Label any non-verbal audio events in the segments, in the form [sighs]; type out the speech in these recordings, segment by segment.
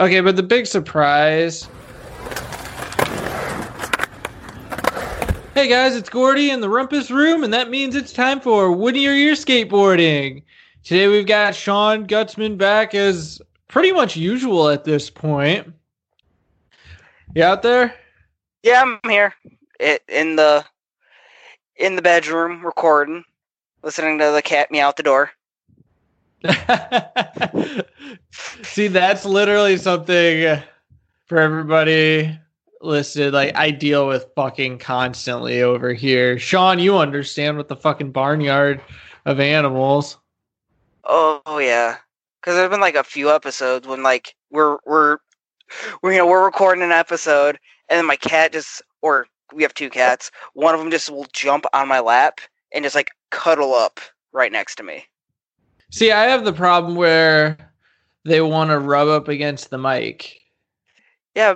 Okay, but the big surprise. Hey guys, it's Gordy in the Rumpus Room, and that means it's time for Wood in Your Ear Skateboarding. Today we've got Sean Gutzman back as pretty much usual at this point. You out there? Yeah, I'm here it, in the in the bedroom recording, listening to the cat meow out the door. [laughs] See, that's literally something for everybody listed. Like, I deal with fucking constantly over here. Sean, you understand what the fucking barnyard of animals. Oh, yeah, because there's been like a few episodes when like we're we're we you know we're recording an episode and then my cat just or we have two cats. One of them just will jump on my lap and just like cuddle up right next to me. See, I have the problem where they want to rub up against the mic. Yeah,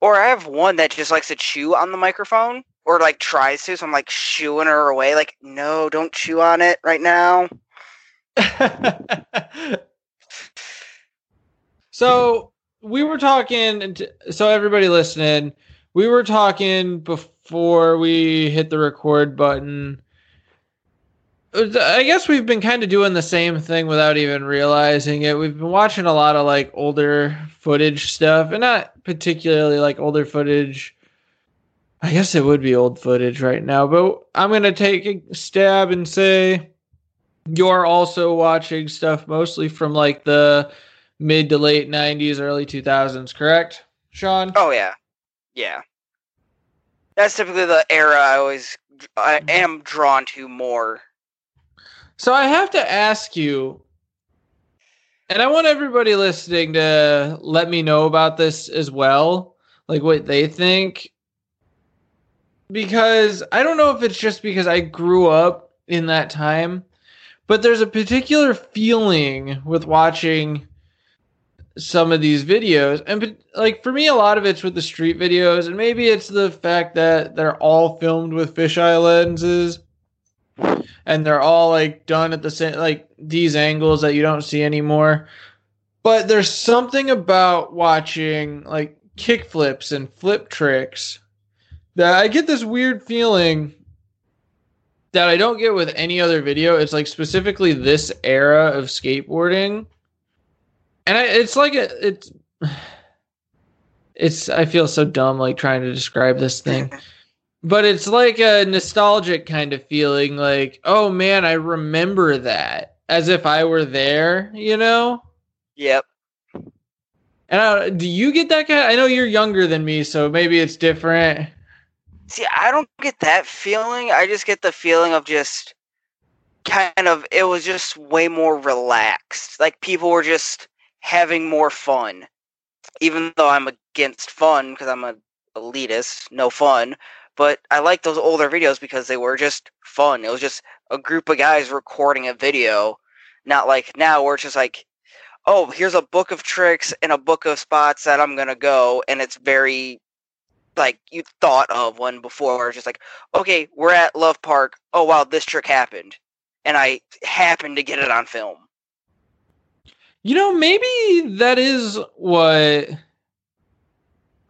or I have one that just likes to chew on the microphone or like tries to, so I'm like shooing her away. Like, no, don't chew on it right now. [laughs] so we were talking. So everybody listening, we were talking before we hit the record button I guess we've been kind of doing the same thing without even realizing it. We've been watching a lot of like older footage stuff, and not particularly like older footage. I guess it would be old footage right now, but I'm going to take a stab and say you're also watching stuff mostly from like the mid to late 90s, early 2000s, correct, Sean? Oh, yeah. Yeah. That's typically the era I always I am drawn to more so I have to ask you, and I want everybody listening to let me know about this as well, like what they think. Because I don't know if it's just because I grew up in that time, but there's a particular feeling with watching some of these videos and like for me a lot of it's with the street videos and maybe it's the fact that they're all filmed with fisheye lenses and they're all like done at the same like these angles that you don't see anymore. But there's something about watching like kick flips and flip tricks that I get this weird feeling that I don't get with any other video. It's like specifically this era of skateboarding. And I, it's like a, it's [sighs] it's I feel so dumb like trying to describe this thing. [laughs] but it's like a nostalgic kind of feeling like oh man i remember that as if i were there you know? Yep. And I, do you get that kind of, i know you're younger than me so maybe it's different. See i don't get that feeling. I just get the feeling of just kind of it was just way more relaxed. Like people were just having more fun. Even though i'm against fun because i'm a elitist no fun but I like those older videos because they were just fun. It was just a group of guys recording a video, not like now where it's just like, oh, here's a book of tricks and a book of spots that I'm gonna go, and it's very like you thought of one before. It's just like, okay, we're at Love Park. Oh wow, this trick happened, and I happened to get it on film. You know, maybe that is what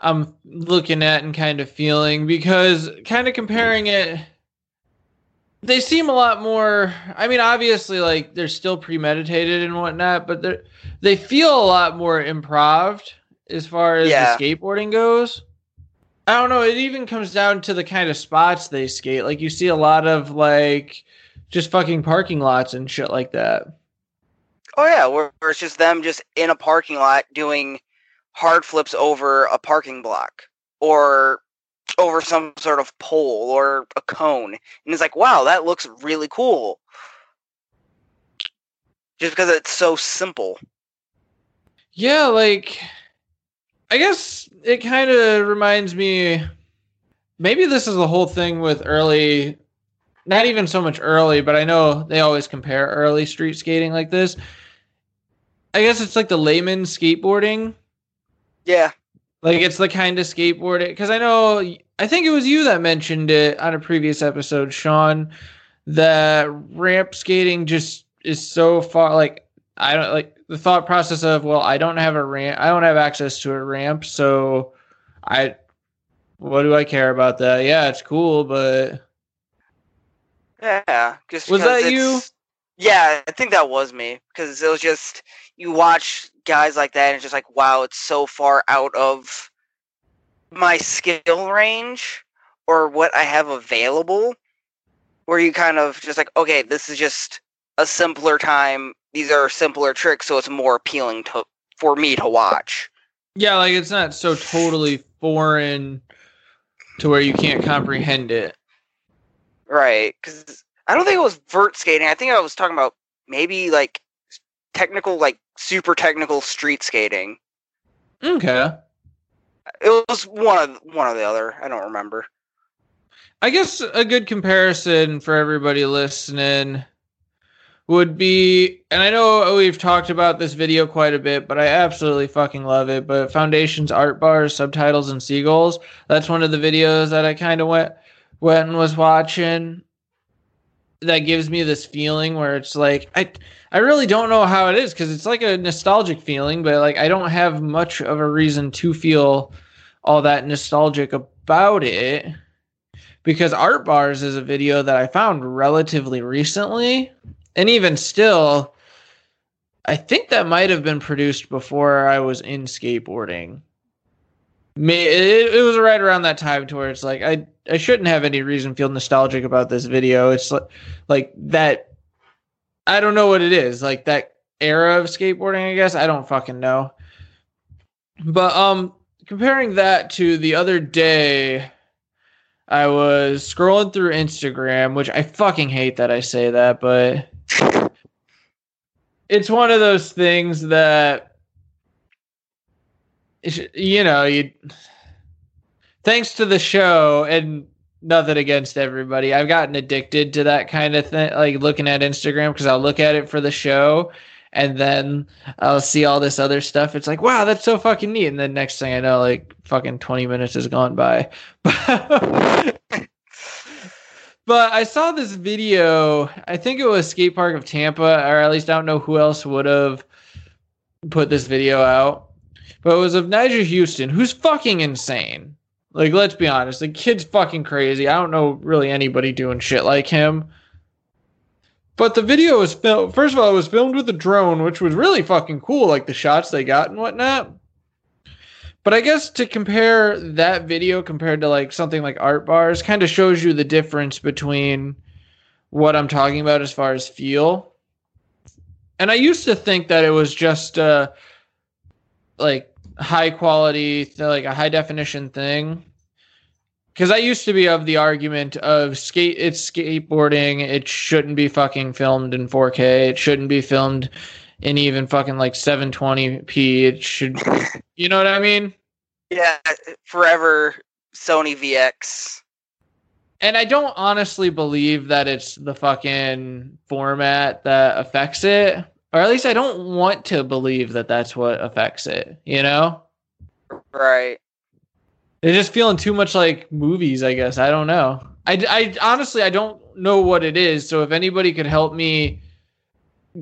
I'm looking at and kind of feeling because kind of comparing it they seem a lot more I mean obviously like they're still premeditated and whatnot, but they they feel a lot more improved as far as yeah. the skateboarding goes. I don't know, it even comes down to the kind of spots they skate. Like you see a lot of like just fucking parking lots and shit like that. Oh yeah, where, where it's just them just in a parking lot doing hard flips over a parking block or over some sort of pole or a cone. And it's like, wow, that looks really cool. Just because it's so simple. Yeah, like I guess it kind of reminds me maybe this is the whole thing with early not even so much early, but I know they always compare early street skating like this. I guess it's like the layman skateboarding yeah. Like it's the kind of skateboard because I know I think it was you that mentioned it on a previous episode, Sean, that ramp skating just is so far like I don't like the thought process of well, I don't have a ramp, I don't have access to a ramp, so I what do I care about that? Yeah, it's cool, but Yeah, just Was that you? Yeah, I think that was me because it was just you watch guys like that and it's just like wow, it's so far out of my skill range or what I have available. Where you kind of just like, okay, this is just a simpler time. These are simpler tricks, so it's more appealing to for me to watch. yeah, like it's not so totally foreign to where you can't comprehend it. Right, because I don't think it was vert skating. I think I was talking about maybe like technical, like super technical street skating. Okay. It was one of one or the other. I don't remember. I guess a good comparison for everybody listening would be, and I know we've talked about this video quite a bit, but I absolutely fucking love it. But Foundation's art bars, subtitles, and seagulls. That's one of the videos that I kind of went went and was watching. That gives me this feeling where it's like I I really don't know how it is because it's like a nostalgic feeling, but like I don't have much of a reason to feel all that nostalgic about it because Art Bars is a video that I found relatively recently. And even still, I think that might have been produced before I was in skateboarding. It, it was right around that time to where it's like I I shouldn't have any reason to feel nostalgic about this video. It's like like that I don't know what it is. Like that era of skateboarding, I guess. I don't fucking know. But um comparing that to the other day I was scrolling through Instagram, which I fucking hate that I say that, but it's one of those things that you know, you thanks to the show and nothing against everybody. I've gotten addicted to that kind of thing, like looking at Instagram because I'll look at it for the show and then I'll see all this other stuff. It's like, wow, that's so fucking neat. And then next thing I know, like fucking 20 minutes has gone by. [laughs] but I saw this video. I think it was Skate Park of Tampa, or at least I don't know who else would have put this video out. But it was of Nyjah Huston, who's fucking insane. Like, let's be honest, the kid's fucking crazy. I don't know really anybody doing shit like him. But the video was filmed. First of all, it was filmed with a drone, which was really fucking cool, like the shots they got and whatnot. But I guess to compare that video compared to like something like Art Bars kind of shows you the difference between what I'm talking about as far as feel. And I used to think that it was just uh like high quality, like a high definition thing. Because I used to be of the argument of skate, it's skateboarding. It shouldn't be fucking filmed in 4K. It shouldn't be filmed in even fucking like 720p. It should, [laughs] you know what I mean? Yeah, forever Sony VX. And I don't honestly believe that it's the fucking format that affects it, or at least I don't want to believe that that's what affects it. You know, Right. they're just feeling too much like movies. I guess I don't know. I, I honestly I don't know what it is. So if anybody could help me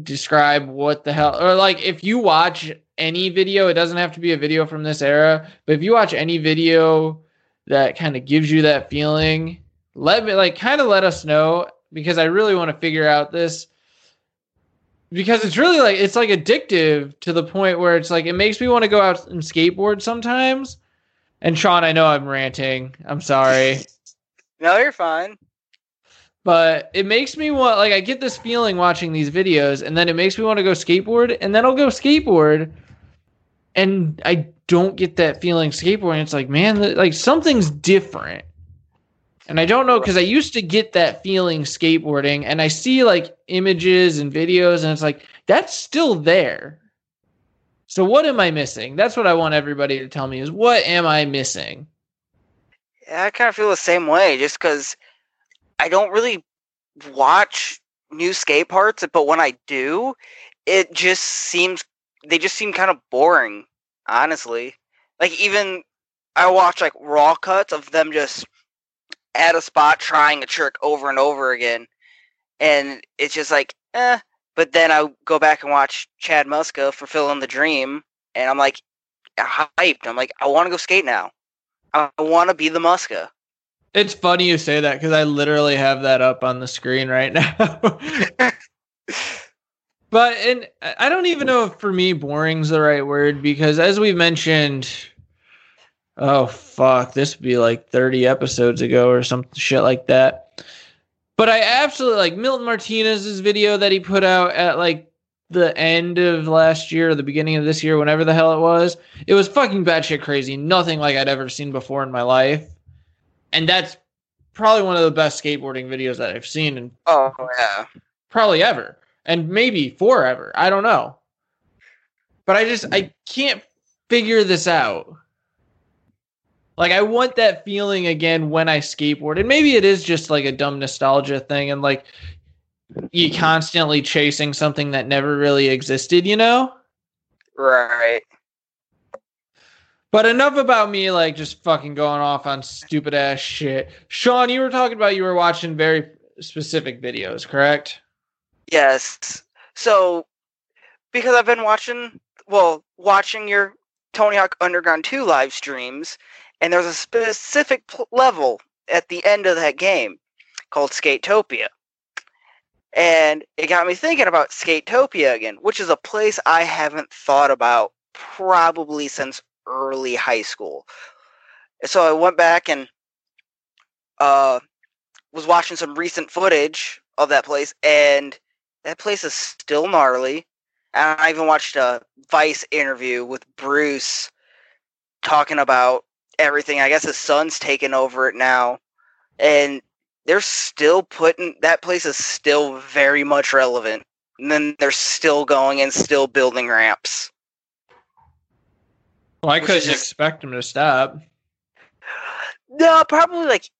describe what the hell, or like if you watch any video, it doesn't have to be a video from this era, but if you watch any video that kind of gives you that feeling, let me like kind of let us know because I really want to figure out this because it's really like it's like addictive to the point where it's like it makes me want to go out and skateboard sometimes. And Sean, I know I'm ranting. I'm sorry. [laughs] No, you're fine. but it makes me want like I get this feeling watching these videos and then it makes me want to go skateboard and then I'll go skateboard and I don't get that feeling skateboarding. It's like, man, like something's different. And I don't know because I used to get that feeling skateboarding and I see like images and videos and it's like that's still there. So what am I missing? That's what I want everybody to tell me is what am I missing? Yeah, I kind of feel the same way just because I don't really watch new skate parts, but when I do, it just seems they just seem kind of boring, honestly. Like even I watch like raw cuts of them just at a spot trying a trick over and over again, and it's just like, eh, But then I go back and watch Chad Muska fulfilling the dream, and I'm like hyped. I'm like, I want to go skate now. I want to be the Muska. It's funny you say that because I literally have that up on the screen right [laughs] now. but and I don't even know if for me boring's the right word because as we mentioned, oh fuck, this would be like 30 episodes ago or some shit like that. But I absolutely like Milton Martinez's video that he put out at like the end of last year or the beginning of this year, whenever the hell it was. It was fucking batshit crazy. Nothing like I'd ever seen before in my life. And that's probably one of the best skateboarding videos that I've seen in oh yeah. probably ever. And maybe forever. I don't know. But I just I can't figure this out. Like I want that feeling again when I skateboard. And maybe it is just like a dumb nostalgia thing and like you constantly chasing something that never really existed, you know? Right. But enough about me like just fucking going off on stupid ass shit. Sean, you were talking about you were watching very specific videos, correct? Yes. So because I've been watching well, watching your Tony Hawk Underground 2 live streams, and there's a specific pl- level at the end of that game called Skatopia. And it got me thinking about Skatopia again, which is a place I haven't thought about probably since early high school. So I went back and uh, was watching some recent footage of that place, and that place is still gnarly. And I even watched a Vice interview with Bruce talking about everything. I guess his son's taken over it now, and they're still putting that place is still very much relevant. And then they're still going and still building ramps. Well, I couldn't just, expect them to stop. No, probably like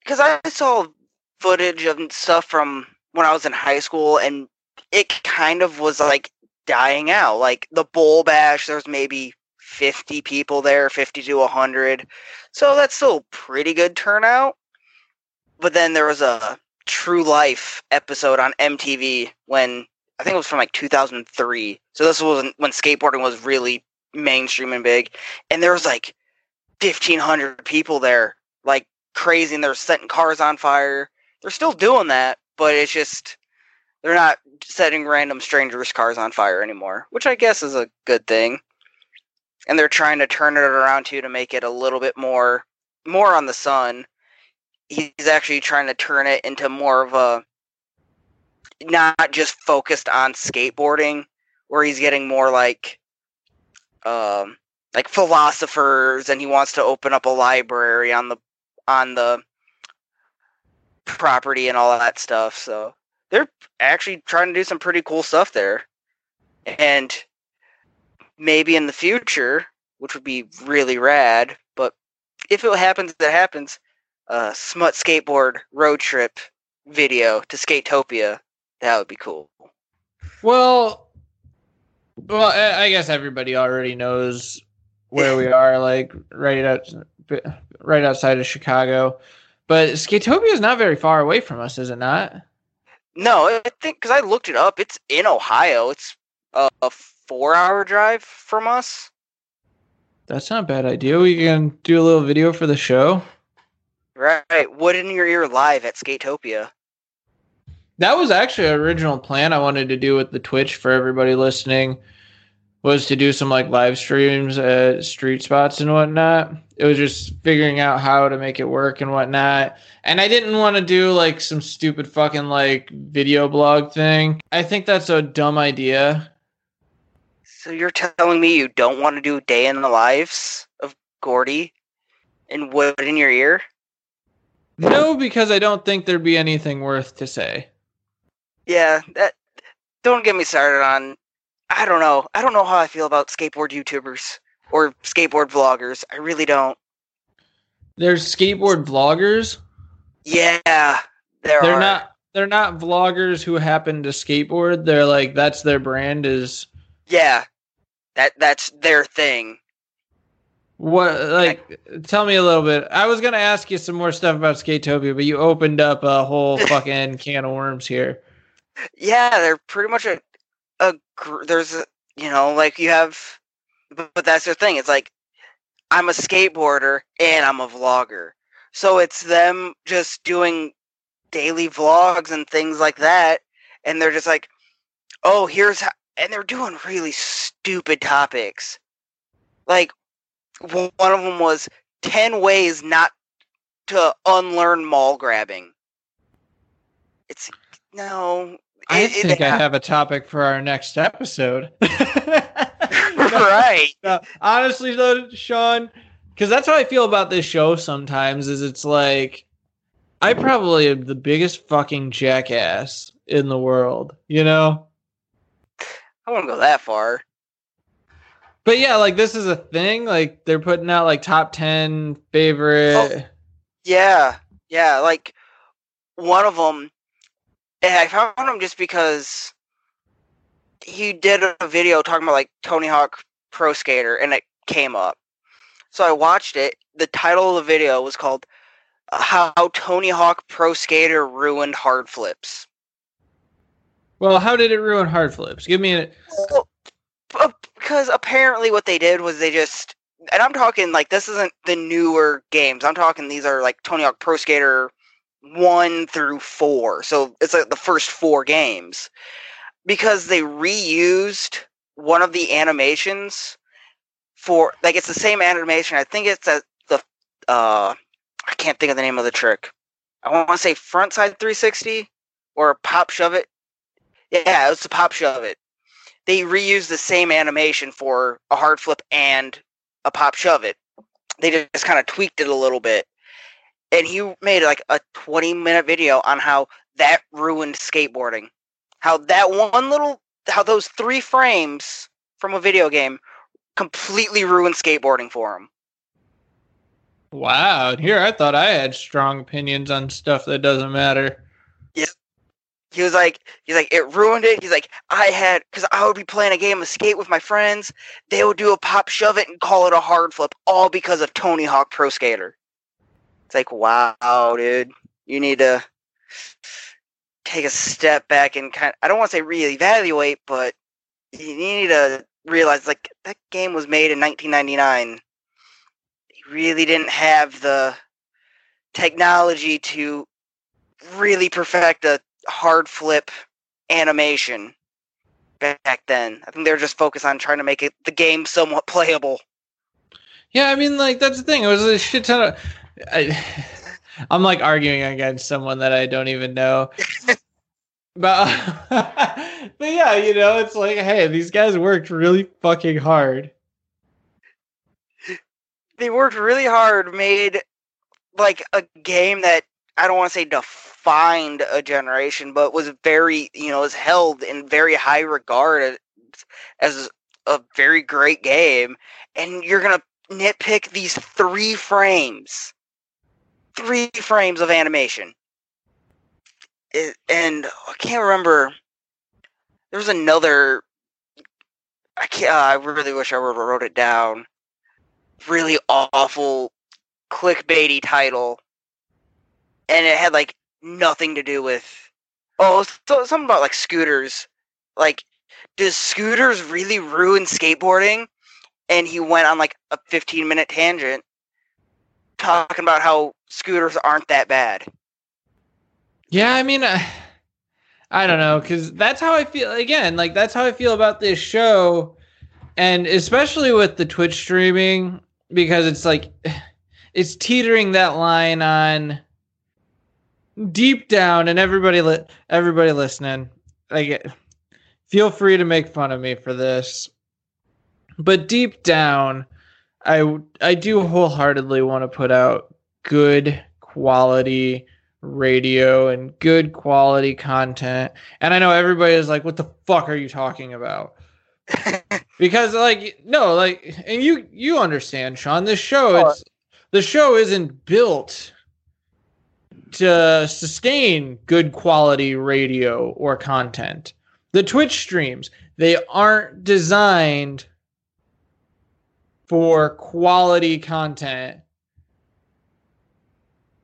because I saw footage of stuff from when I was in high school, and it kind of was like dying out. Like the bowl bash, there's maybe 50 people there, 50 to 100. So that's still pretty good turnout. But then there was a True Life episode on MTV when I think it was from like 2003. So this was when skateboarding was really mainstream and big. And there was like 1,500 people there, like crazy, and they're setting cars on fire. They're still doing that, but it's just they're not setting random strangers' cars on fire anymore, which I guess is a good thing. And they're trying to turn it around too to make it a little bit more more on the sun. He's actually trying to turn it into more of a not just focused on skateboarding, where he's getting more like um like philosophers and he wants to open up a library on the on the property and all that stuff. So they're actually trying to do some pretty cool stuff there. And maybe in the future, which would be really rad, but if it happens, it happens. Uh, smut skateboard road trip video to Skatopia. That would be cool. Well, well, I guess everybody already knows where we [laughs] are, like right out, right outside of Chicago. But Skatopia is not very far away from us, is it not? No, I think because I looked it up. It's in Ohio. It's a, a four-hour drive from us. That's not a bad idea. We can do a little video for the show. Right. Wood in Your Ear live at Skatopia? That was actually an original plan I wanted to do with the Twitch for everybody listening was to do some like live streams at street spots and whatnot. It was just figuring out how to make it work and whatnot. And I didn't want to do like some stupid fucking like video blog thing. I think that's a dumb idea. So you're telling me you don't want to do day in the lives of Gordy and wood in your ear? No, because I don't think there'd be anything worth to say. Yeah, that don't get me started on I don't know. I don't know how I feel about skateboard YouTubers or skateboard vloggers. I really don't. There's skateboard vloggers? Yeah, there they're are. not they're not vloggers who happen to skateboard. They're like that's their brand is Yeah. That that's their thing. What like I, tell me a little bit. I was gonna ask you some more stuff about Skatopia, but you opened up a whole [laughs] fucking can of worms here. Yeah, they're pretty much a a there's a you know like you have, but, but that's their thing. It's like I'm a skateboarder and I'm a vlogger, so it's them just doing daily vlogs and things like that, and they're just like, oh, here's how, and they're doing really stupid topics, like one of them was 10 ways not to unlearn mall grabbing. It's no. I it- it- think I have a topic for our next episode. [laughs] [laughs] right. No, honestly, though, Sean, because that's how I feel about this show sometimes. Is it's like I probably am the biggest fucking jackass in the world, you know? I wouldn't go that far. But yeah, like this is a thing. Like they're putting out like top ten favorite. Oh, yeah, yeah. Like one of them, and I found him just because he did a video talking about like Tony Hawk Pro Skater, and it came up. So I watched it. The title of the video was called "How Tony Hawk Pro Skater Ruined Hard Flips." Well, how did it ruin hard flips? Give me a. Well, because apparently what they did was they just, and I'm talking like this isn't the newer games. I'm talking these are like Tony Hawk Pro Skater one through four. So it's like the first four games because they reused one of the animations for like it's the same animation. I think it's a, the uh I can't think of the name of the trick. I want to say front side 360 or pop shove it. Yeah, it was the pop shove it they reused the same animation for a hard flip and a pop shove it. They just kind of tweaked it a little bit. And he made like a 20 minute video on how that ruined skateboarding. How that one little, how those three frames from a video game completely ruined skateboarding for him. Wow, here I thought I had strong opinions on stuff that doesn't matter. He was like, he's like, it ruined it. He's like, I had, because I would be playing a game of skate with my friends. They would do a pop shove it and call it a hard flip, all because of Tony Hawk Pro Skater. It's like, wow, dude, you need to take a step back and kind. Of, I don't want to say reevaluate, but you need to realize like that game was made in 1999. They really didn't have the technology to really perfect a hard flip animation back then. I think they were just focused on trying to make it the game somewhat [laughs] playable. Yeah, I mean, like that's the thing. It was a shit ton of. I, [laughs] I'm like arguing against someone that I don't even know. [laughs] but, but yeah, you know, it's like, hey, these guys worked really fucking hard. They worked really hard, made like a game that I don't want to say defined a generation, but was very, you know, is held in very high regard as a very great game. And you're gonna nitpick these three frames, three frames of animation. It, and I can't remember. There was another. I can't. Uh, I really wish I wrote it down. Really awful, clickbaity title and it had like nothing to do with oh so, something about like scooters. Like does scooters really ruin skateboarding? And he went on like a 15 minute tangent talking about how scooters aren't that bad. Yeah, I mean, I, I don't know, because that's how I feel. Again, like that's how I feel about this show, and especially with the Twitch streaming, because it's like [sighs] it's teetering that line on deep down, and everybody, li- everybody listening, like, feel free to make fun of me for this, but deep down, I I do wholeheartedly want to put out good quality radio and good quality content. And I know everybody is like, what the fuck are you talking about? [laughs] because like no, like and you you understand, Sean, this show it's the show isn't built to uh, sustain good quality radio or content. The Twitch streams, they aren't designed for quality content.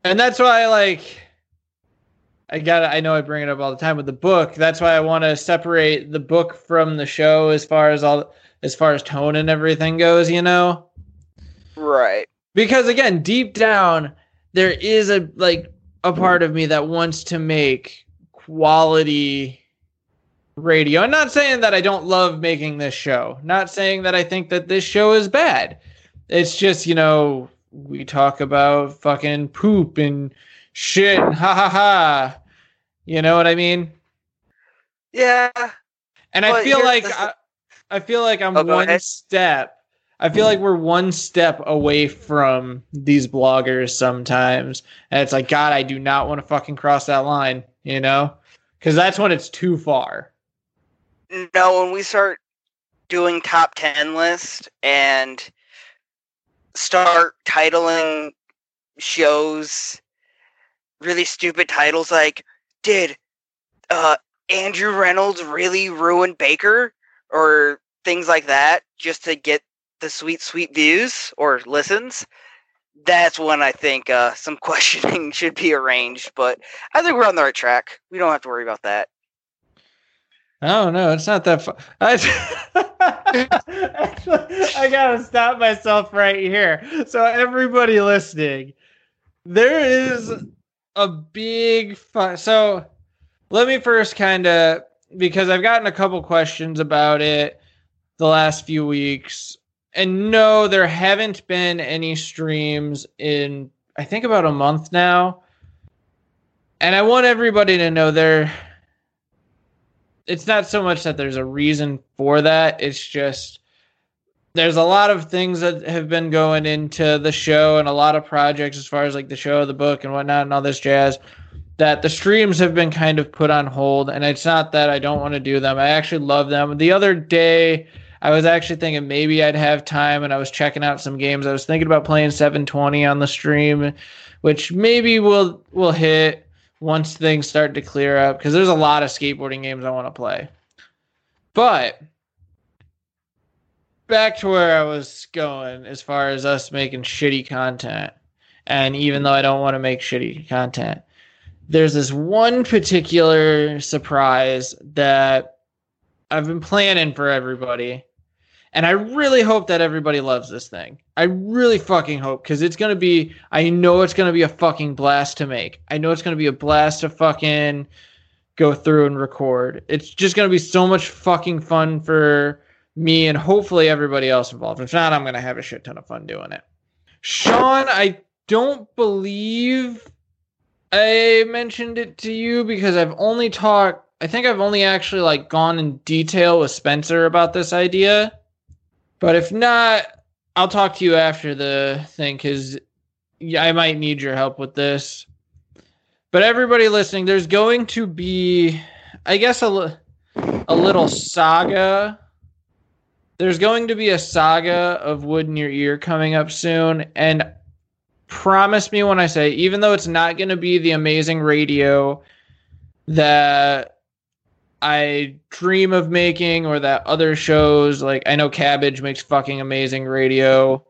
And that's why like I got I know I bring it up all the time with the book. That's why I want to separate the book from the show as far as all as far as tone and everything goes, you know? Right. Because again, deep down there is a like a part of me that wants to make quality radio. I'm not saying that I don't love making this show. Not saying that I think that this show is bad. It's just, you know, we talk about fucking poop and shit and ha ha ha. You know what I mean? Yeah. And I feel like the- I, I feel like I'm Oh, one ahead. step. I feel like we're one step away from these bloggers sometimes. And it's like, God, I do not want to fucking cross that line, you know? Because that's when it's too far. No, when we start doing top 10 list and start titling shows really stupid titles like did uh Andrew Reynolds really ruin Baker or things like that just to get the sweet sweet views or listens that's when I think uh, some [laughs] questioning should be arranged, but I think we're on the right track. We don't have to worry about that. Oh no, it's not that far. [laughs] I, I gotta stop myself right here. So everybody listening, there is a big fun. So let me first kind of because I've gotten a couple questions about it the last few weeks, and no, there haven't been any streams in I think about a month now. And I want everybody to know there it's not so much that there's a reason for that. It's just there's a lot of things that have been going into the show and a lot of projects as far as like the show, the book, and whatnot, and all this jazz. That the streams have been kind of put on hold, and it's not that I don't want to do them. I actually love them. The other day, I was actually thinking maybe I'd have time, and I was checking out some games. I was thinking about playing 720 on the stream, which maybe will will hit once things start to clear up because there's a lot of skateboarding games I want to play. But back to where I was going as far as us making shitty content. And even though I don't want to make shitty content, there's this one particular surprise that I've been planning for everybody. And I really hope that everybody loves this thing. I really fucking hope because it's gonna be. I know it's gonna be a fucking blast to make. I know it's gonna be a blast to fucking go through and record. It's just gonna be so much fucking fun for me and hopefully everybody else involved. If not, I'm gonna have a shit ton of fun doing it. Sean, I don't believe I mentioned it to you because I've only talked. I think I've only actually like gone in detail with Spencer about this idea. But if not, I'll talk to you after the thing because I might need your help with this. But everybody listening, there's going to be, I guess, a, a little saga. There's going to be a saga of Wood in Your Ear coming up soon. And promise me when I say, even though it's not going to be the amazing radio that I dream of making or that other shows like I know Cabbage makes fucking amazing radio.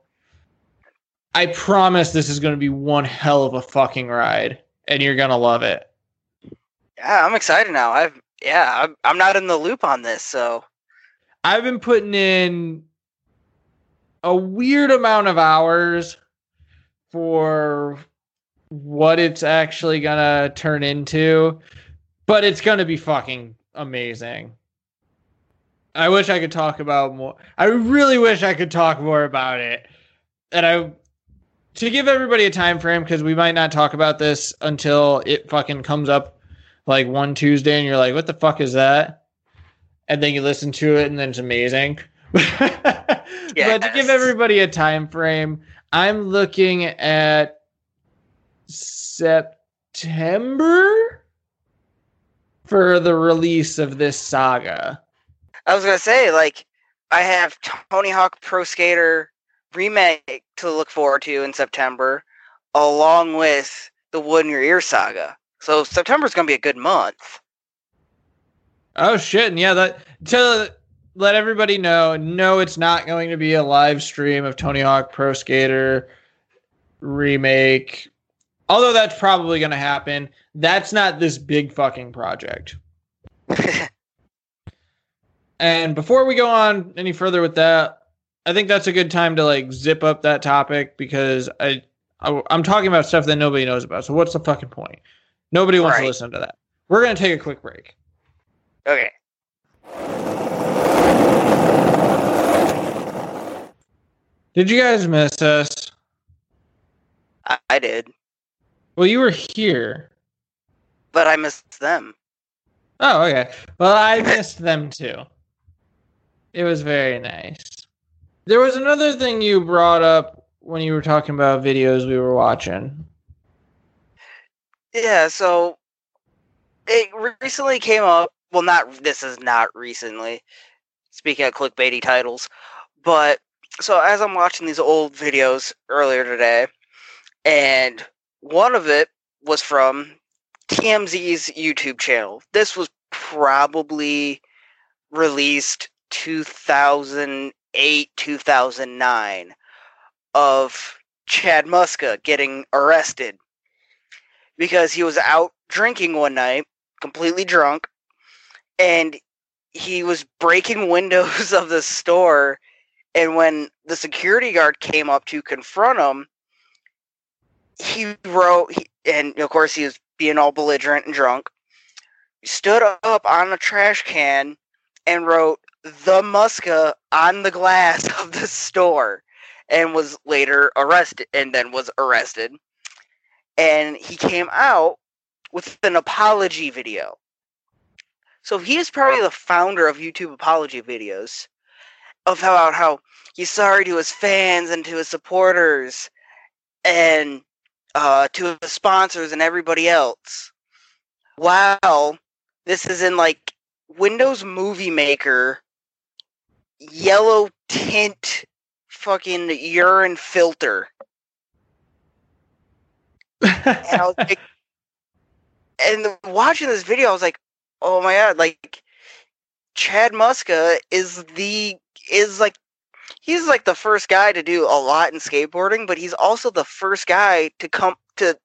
I promise this is going to be one hell of a fucking ride and you're going to love it. Yeah, I'm excited now. I've yeah, I'm, I'm not in the loop on this, so I've been putting in a weird amount of hours for what it's actually going to turn into, but it's going to be fucking amazing. I wish I could talk about more. I really wish I could talk more about it. And I to give everybody a time frame because we might not talk about this until it fucking comes up like one Tuesday and you're like, what the fuck is that? And then you listen to it and then it's amazing. [laughs] But to give everybody a time frame, I'm looking at September for the release of this saga. I was gonna say like I have Tony Hawk Pro Skater remake to look forward to in September, along with the Wood in Your Ear saga. So September's gonna be a good month. Oh shit! And yeah, that to let everybody know, no, it's not going to be a live stream of Tony Hawk Pro Skater remake. Although that's probably going to happen, that's not this big fucking project. [laughs] and before we go on any further with that, I think that's a good time to like zip up that topic because I, I am talking about stuff that nobody knows about. So what's the fucking point? Nobody wants Right. to listen to that. We're going to take a quick break. okay. Did you guys miss us? I, I did, Well, you were here. but I missed them. Oh, okay. Well, I missed them too. It was very nice. There was another thing you brought up when you were talking about videos we were watching. Yeah, so it recently came up. Well, not this is not recently. Speaking of clickbaity titles, but so as I'm watching these old videos earlier today, and one of it was from TMZ's YouTube channel. This was probably released 2008, 2009 of Chad Muska getting arrested because he was out drinking one night, completely drunk, and he was breaking [laughs] windows of the store. And when the security guard came up to confront him, he wrote, he, and of course he was being all belligerent and drunk, stood up on a trash can and wrote the Muska on the glass of the store and was later arrested and then was arrested and he came out with an apology video. So he is probably the founder of YouTube apology videos of how how he's sorry to his fans and to his supporters and uh, to his sponsors and everybody else. Wow, this is in like Windows Movie Maker yellow tint fucking urine filter. and I was [laughs] like, and watching this video, I was like, oh my god, like Chad Muska is the is like he's like the first guy to do a lot in skateboarding, but he's also the first guy to come to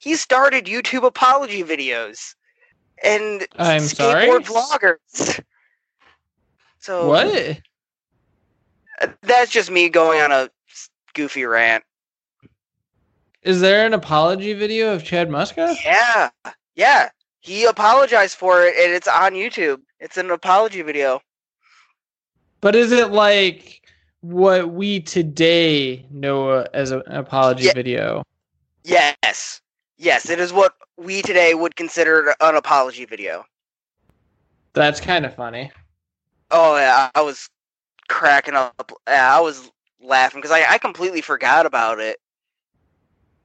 he started YouTube apology videos and I'm skateboard sorry? vloggers. So What? uh, That's just me going on a goofy rant. Is there an apology video of Chad Muska? Yeah, yeah. He apologized for it, and it's on YouTube. It's an apology video. But is it like what we today know as an apology Yeah. video? Yes, yes. It is what we today would consider an apology video. That's kind of funny. Oh yeah, I was cracking up. Yeah, I was laughing because I, I completely forgot about it,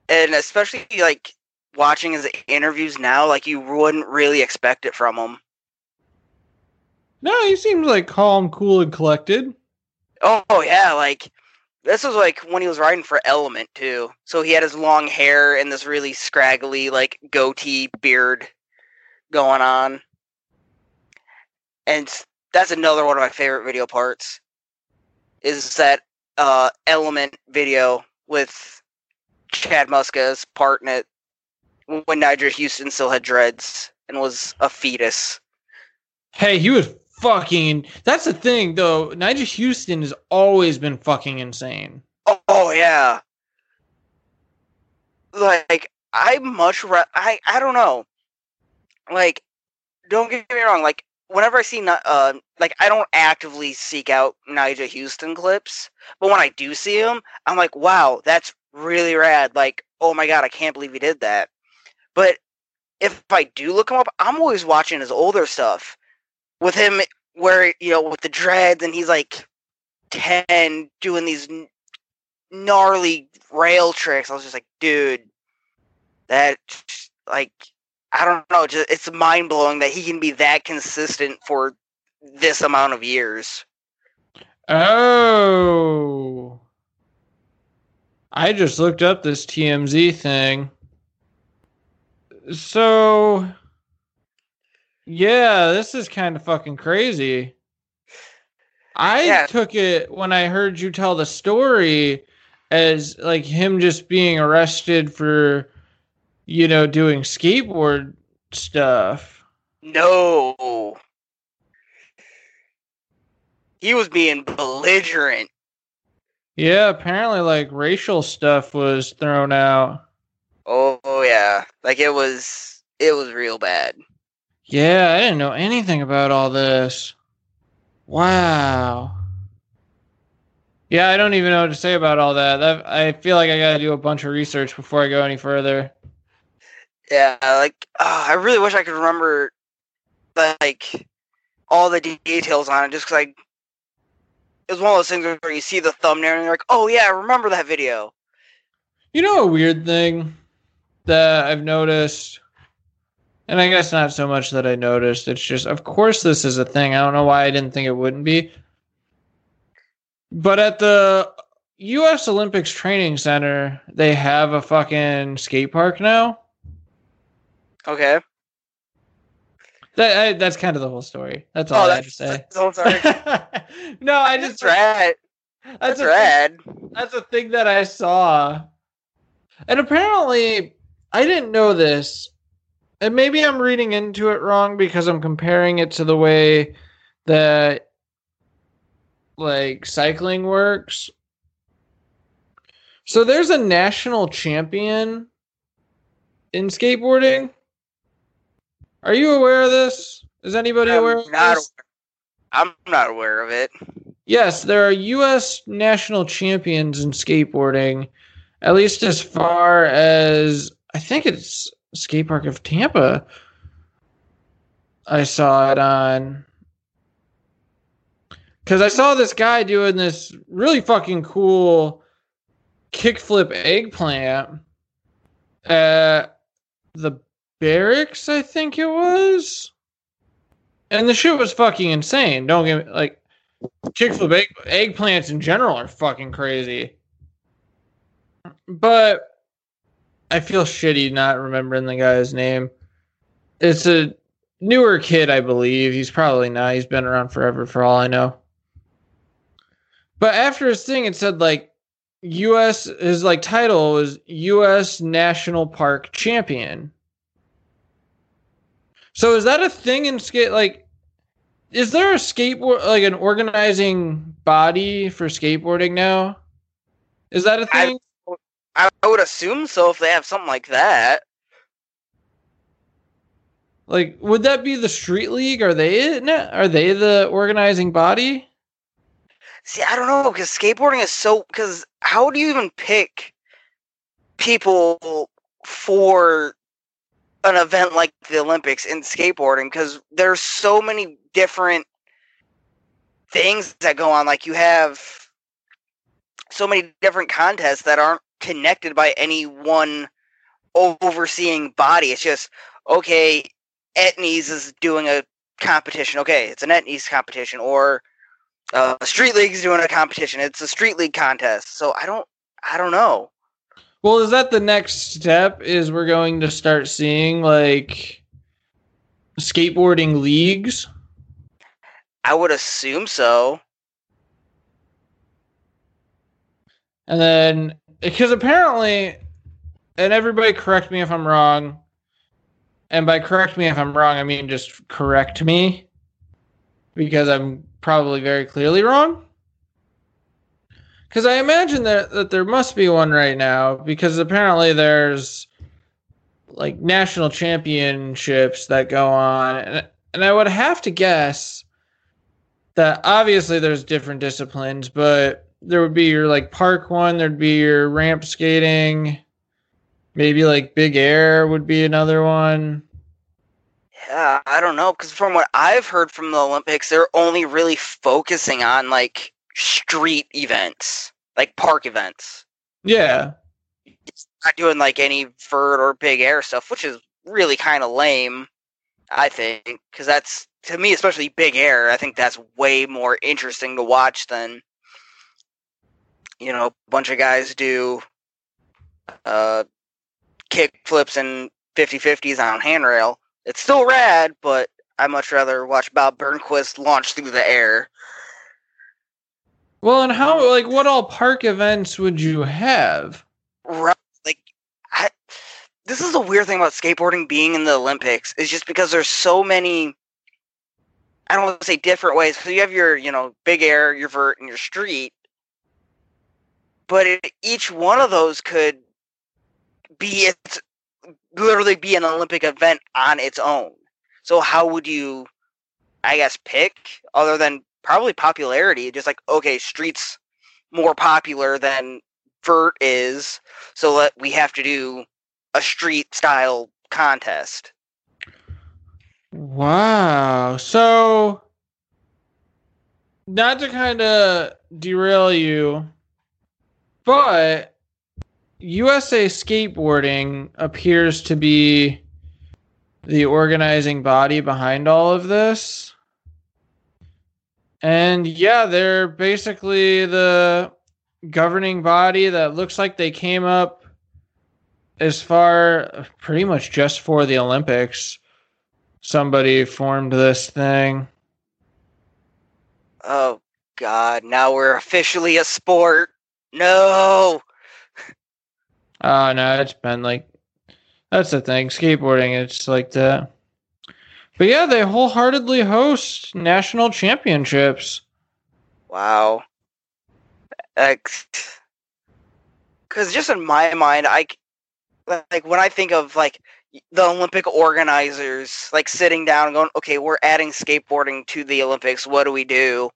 and especially like watching his interviews now, like you wouldn't really expect it from him. No, he seems like calm, cool, and collected. Oh yeah, like this was like when he was riding for Element too. So he had his long hair and this really scraggly like goatee beard going on. And that's another one of my favorite video parts. Is that uh Element video with Chad Muska's part in it when Nyjah Huston still had dreads and was a fetus. Hey, he was fucking. That's the thing, though. Nyjah Huston has always been fucking insane. Oh, oh yeah. Like I much ra- I I don't know. Like don't get me wrong, like whenever I see uh like I don't actively seek out Nyjah Huston clips, but when I do see him, I'm like, "Wow, that's really rad." Like, "Oh my god, I can't believe he did that." But if I do look him up, I'm always watching his older stuff with him where, you know, with the dreads and he's like 10 doing these gnarly rail tricks. I was just like, dude, that like I don't know, just it's mind blowing that he can be that consistent for this amount of years. Oh. I just looked up this TMZ thing. So, yeah, this is kind of fucking crazy. I Yeah. took it when I heard you tell the story as like him just being arrested for you know, doing skateboard stuff. No. He was being belligerent. Yeah, apparently like racial stuff was thrown out. Oh, oh yeah. Like it was it was real bad. Yeah, I didn't know anything about all this. Wow. Yeah, I don't even know what to say about all that. I feel like I got to do a bunch of research before I go any further. Yeah, like uh, I really wish I could remember like all the details on it just cuz like it was one of those things where you see the thumbnail and you're like, "Oh yeah, I remember that video." You know a weird thing that I've noticed, and I guess not so much that I noticed. It's just, of course, this is a thing. I don't know why I didn't think it wouldn't be. But at the U.S. Olympics Training Center, they have a fucking skate park now. Okay. That I, that's kind of the whole story. That's all Oh, I had to say. [laughs] no, I just That's rad. That's That's a thing- rad. That's a thing that I saw. And apparently, I didn't know this. And maybe I'm reading into it wrong because I'm comparing it to the way that like cycling works. So there's a national champion in skateboarding. Are you aware of this? Is anybody I'm aware of not this? I'm not aware of it. Yes, there are U.S. national champions in skateboarding, at least as far as I think it's skate park of Tampa. I saw it on because I saw this guy doing this really fucking cool kickflip eggplant at the barracks. I think it was, and the shit was fucking insane. Don't get me like kickflip egg, eggplants in general are fucking crazy. But I feel shitty not remembering the guy's name. It's a newer kid, I believe. He's probably not. He's been around forever for all I know. But after his thing, it said like U.S. His like title was U.S. National Park Champion. So is that a thing in skate? Like, is there a skateboard like an organizing body for skateboarding now? Is that a thing? I, would assume so if they have something like that. like, would that be the street league? Are they it? Are they the organizing body? See, I don't know because skateboarding is so. Because how do you even pick people for an event like the Olympics in skateboarding? Because there's so many different things that go on. Like you have so many different contests that aren't connected by any one overseeing body. It's just okay. Etnies is doing a competition. Okay, it's an Etnies competition, or uh, Street League's doing a competition. It's a Street League contest. So I don't, I don't know. Well, is that the next step? Is we're going to start seeing like skateboarding leagues? I would assume so. And then, because apparently, and everybody correct me if I'm wrong. And by correct me if I'm wrong, I mean just correct me. Because I'm probably very clearly wrong. Because I imagine that, that there must be one right now. Because apparently there's like national championships that go on. And, and I would have to guess that obviously there's different disciplines, but there would be your like park one, there'd be your ramp skating, maybe like big air would be another one. Yeah, I don't know because from what I've heard from the Olympics, they're only really focusing on like street events, like park events. Yeah. it's Not doing like any vert or big air stuff, which is really kind of lame. I think because that's to me, especially big air. I think that's way more interesting to watch than you know a bunch of guys do uh, kick flips and 50-50s on handrail. It's still rad, but I much rather watch Bob Burnquist launch through the air. Well, and how like what all park events would you have? Right, like I, this is the weird thing about skateboarding being in the Olympics is just because there's so many. I don't want to say different ways because you have your you know big air, your vert, and your street, but it, each one of those could be its literally be an Olympic event on its own. So how would you, I guess, pick other than probably popularity? Just like okay, streets more popular than vert is, so let we have to do a street style contest. Wow. So, not to kind of derail you, but USA Skateboarding appears to be the organizing body behind all of this. And yeah, they're basically the governing body that looks like they came up as far pretty much just for the Olympics. Somebody formed this thing. Oh God! Now we're officially a sport. No. Oh no, it's been like that's the thing. Skateboarding, it's like that. But yeah, they wholeheartedly host national championships. Wow. Because just in my mind, I like when I think of like the Olympic organizers, like sitting down and going, "Okay, we're adding skateboarding to the Olympics. What do we do?"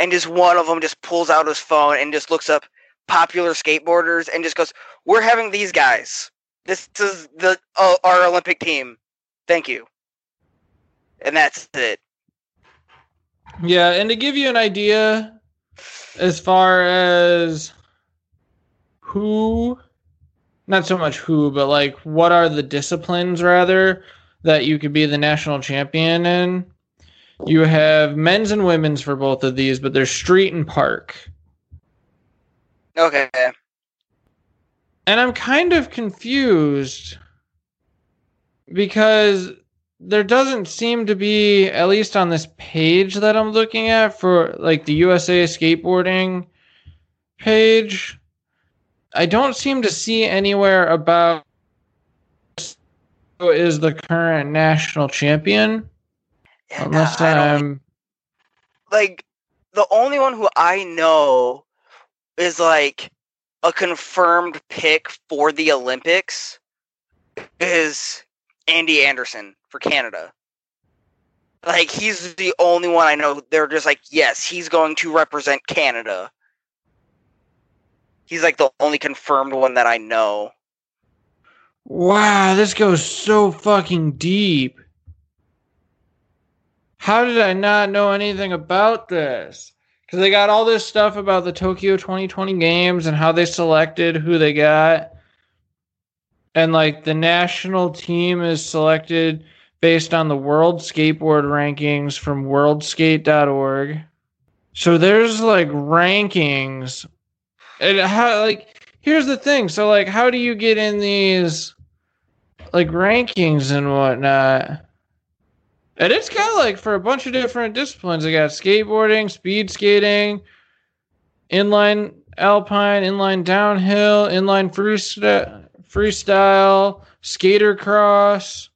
And just one of them just pulls out his phone and just looks up popular skateboarders and just goes, "We're having these guys. This is the uh, our Olympic team. Thank you." And that's it. Yeah, and to give you an idea as far as who not so much who, but like what are the disciplines rather that you could be the national champion in? You have men's and women's for both of these, but there's street and park. Okay. And I'm kind of confused because there doesn't seem to be, at least on this page that I'm looking at for like the USA skateboarding page, I don't seem to see anywhere about is the current national champion. Yeah, Unless don't- I'm like the only one who I know is like a confirmed pick for the Olympics is Andy Anderson for Canada. Like he's the only one I know. They're just like, yes, he's going to represent Canada. He's like the only confirmed one that I know. Wow, this goes so fucking deep. How did I not know anything about this? Because they got all this stuff about the Tokyo 2020 games and how they selected who they got. And like the national team is selected based on the world skateboard rankings from worldskate.org. So there's like rankings. And how like here's the thing. So like how do you get in these like rankings and whatnot? And it's kind of like for a bunch of different disciplines. They got skateboarding, speed skating, inline alpine, inline downhill, inline freestyle, freestyle, skater cross.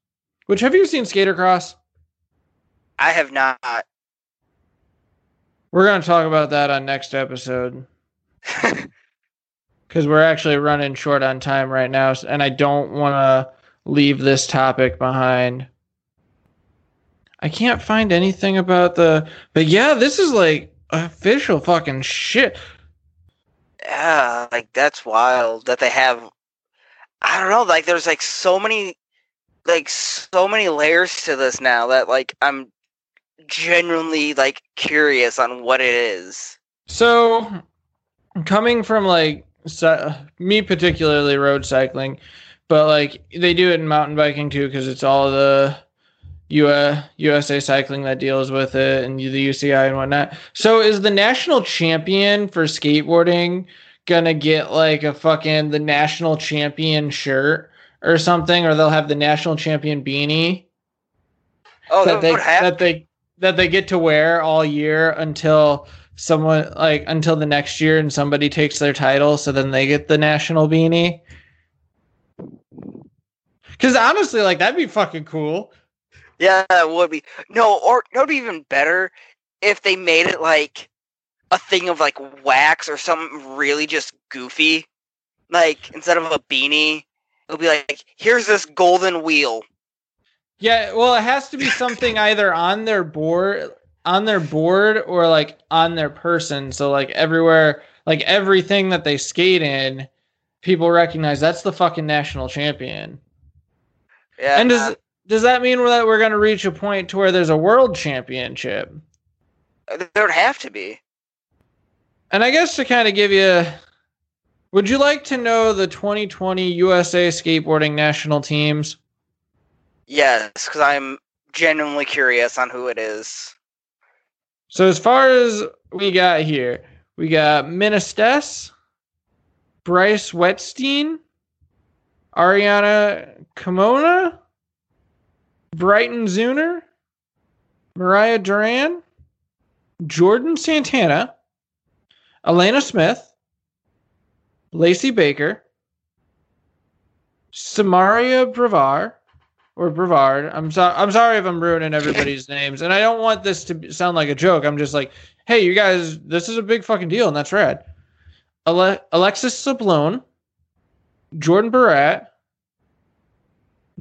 Which have you seen skater cross? I have not. We're gonna talk about that on next episode [laughs] because we're actually running short on time right now, and I don't want to leave this topic behind. I can't find anything about the, but yeah, this is like official fucking shit. yeah, like that's wild that they have. I don't know. Like there's like so many, like so many layers to this now that like I'm genuinely like curious on what it is. So, coming from like me particularly road cycling, but like they do it in mountain biking too because it's all the U- USA Cycling that deals with it and the UCI and whatnot. So, is the national champion for skateboarding gonna get like a fucking the national champion shirt or something, or they'll have the national champion beanie? Oh, that that they that they that they get to wear all year until someone like until the next year and somebody takes their title so then they get the national beanie Because honestly, like that'd be fucking cool. Yeah, it would be. No, or it would be even better if they made it like a thing of like wax or something really just goofy. Like instead of a beanie, it'll be like, here's this golden wheel. Yeah, well, it has to be something either on their board, on their board, or like on their person. So like everywhere, like everything that they skate in, people recognize that's the fucking national champion. Yeah. And does uh, does that mean that we're going to reach a point to where there's a world championship? there would have to be. And I guess to kind of give you, would you like to know the 2020 USA skateboarding national teams? Yes, because I'm genuinely curious on who it is. So as far as we got here, we got Minna Stess, Bryce Wettstein, Ariana Kimona, Brighton Zeuner, Mariah Duran, Jordan Santana, Elena Smith, Lacey Baker, Samarria Bravar, or Brevard. I'm sorry. I'm sorry if I'm ruining everybody's [laughs] names, and I don't want this to sound like a joke. I'm just like, hey, you guys, this is a big fucking deal, and that's rad. Ale- Alexis Sablone, Jordyn Barratt,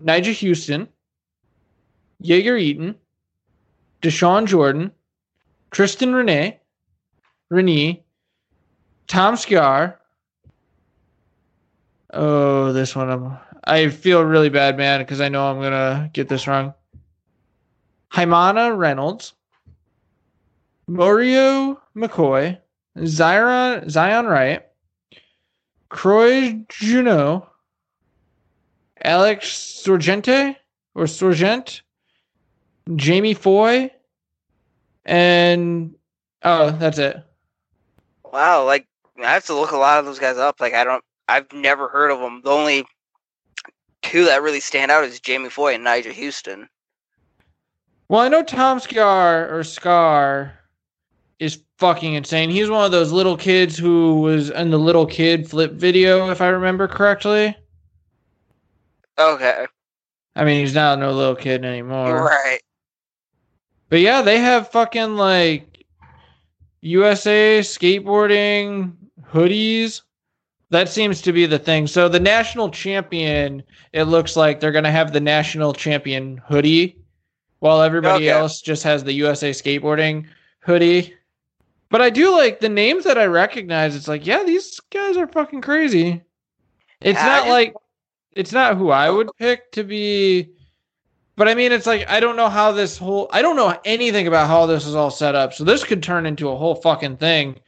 Nyjah Huston, Jagger Eaton, Dashawn Jordan, Tristan Renee, Renee, Tom Scar. Oh, this one I'm I feel really bad, man, because I know I'm gonna get this wrong. Heimana Reynolds, Maurio McCoy, Zion Zion Wright, Croy Juneau, Alex Sorgente or Sorgent, Jamie Foy, and oh, that's it. Wow, like I have to look a lot of those guys up. Like I don't, I've never heard of them. The only two that really stand out is Jamie Foy and Nyjah Huston. Well, I know Tom Scar or Scar is fucking insane. He's one of those little kids who was in the little kid flip video, if I remember correctly. Okay. I mean, he's not no little kid anymore. Right. But yeah, they have fucking like USA skateboarding hoodies. That seems to be the thing. So the national champion, it looks like they're gonna have the national champion hoodie, while everybody Okay. else just has the USA skateboarding hoodie. But I do like the names that I recognize. It's like, yeah, these guys are fucking crazy. It's Yeah, not just- like it's not who I would pick to be but I mean, it's like I don't know how this whole I don't know anything about how this is all set up. So this could turn into a whole fucking thing.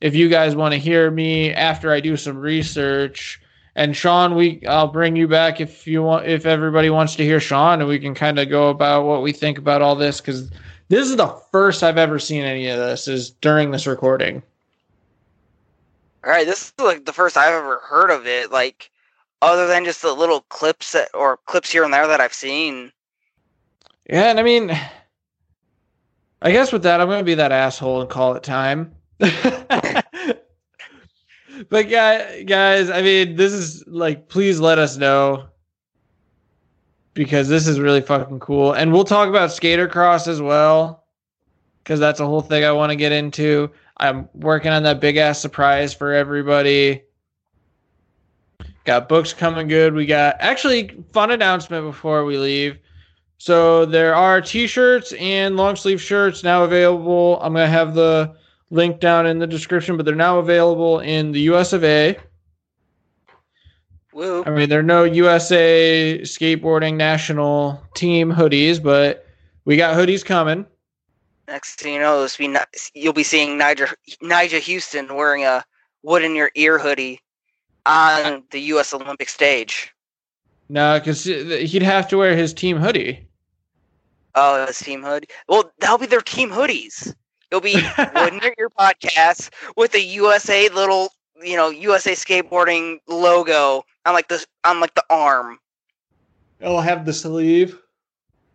If you guys want to hear me after I do some research, and Sean, we I'll bring you back if you want. If everybody wants to hear Sean, and we can kind of go about what we think about all this because this is the first I've ever seen any of this is during this recording. All right. This is like the first I've ever heard of it. Like, other than just the little clips that, or clips here and there that I've seen. Yeah, and I mean, I guess with that, I'm going to be that asshole and call it time. [laughs] but yeah, guys, I mean, this is like, please let us know because this is really fucking cool, and we'll talk about skater cross as well because that's a whole thing I want to get into. I'm working on that big ass surprise for everybody. Got books coming good. We got actually fun announcement before we leave. So there are t-shirts and long sleeve shirts now available. I'm gonna have the link down in the description, but they're now available in the US of A. Woo. I mean, there are no USA skateboarding national team hoodies, but we got hoodies coming. Next thing you know, this be, you'll be seeing Nyjah, Nyjah Huston wearing a wood in your ear hoodie on the U.S. Olympic stage. No, because he'd have to wear his team hoodie. Oh, his team hoodie. Well, that'll be their team hoodies. You'll be [laughs] wood in your ear podcast with the USA little, you know, USA skateboarding logo on like the on like the arm. It'll have the sleeve,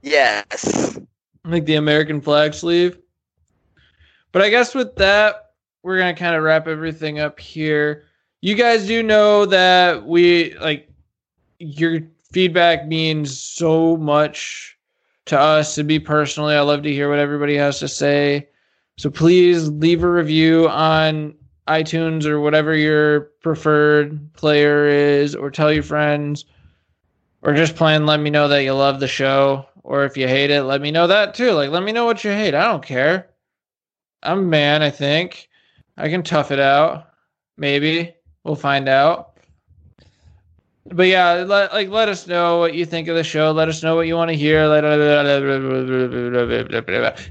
Yes. like the American flag sleeve. But I guess with that, we're gonna kind of wrap everything up here. You guys do know that we like you're feedback means so much to us to me personally. I love to hear what everybody has to say. So please leave a review on iTunes or whatever your preferred player is, or tell your friends, or just plain let me know that you love the show. Or if you hate it, let me know that too. Like, let me know what you hate. I don't care. I'm a man, I think. I can tough it out. Maybe. We'll find out but yeah, let, like let us know what you think of the show. Let us know what you want to hear.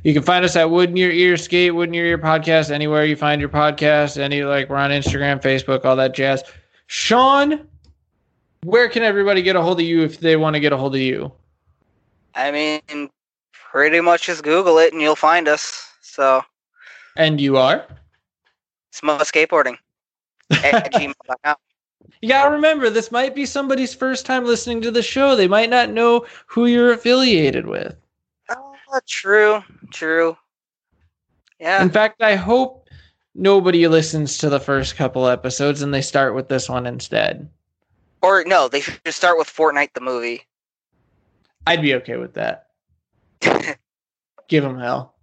You can find us at Wood in Your Ear Skate, Wood in Your Ear Podcast, anywhere you find your podcast. Any like we're on Instagram, Facebook, all that jazz. Sean, where can everybody get a hold of you if they want to get a hold of you? I mean, pretty much just Google it and you'll find us. So. And you are? Small skateboarding at gmail.com. You gotta remember, this might be somebody's first time listening to the show. They might not know who you're affiliated with. Oh, true, true. Yeah. In fact, I hope nobody listens to the first couple episodes and they start with this one instead. Or no, they should start with Fortnite the movie. I'd be okay with that. [laughs] Give them hell.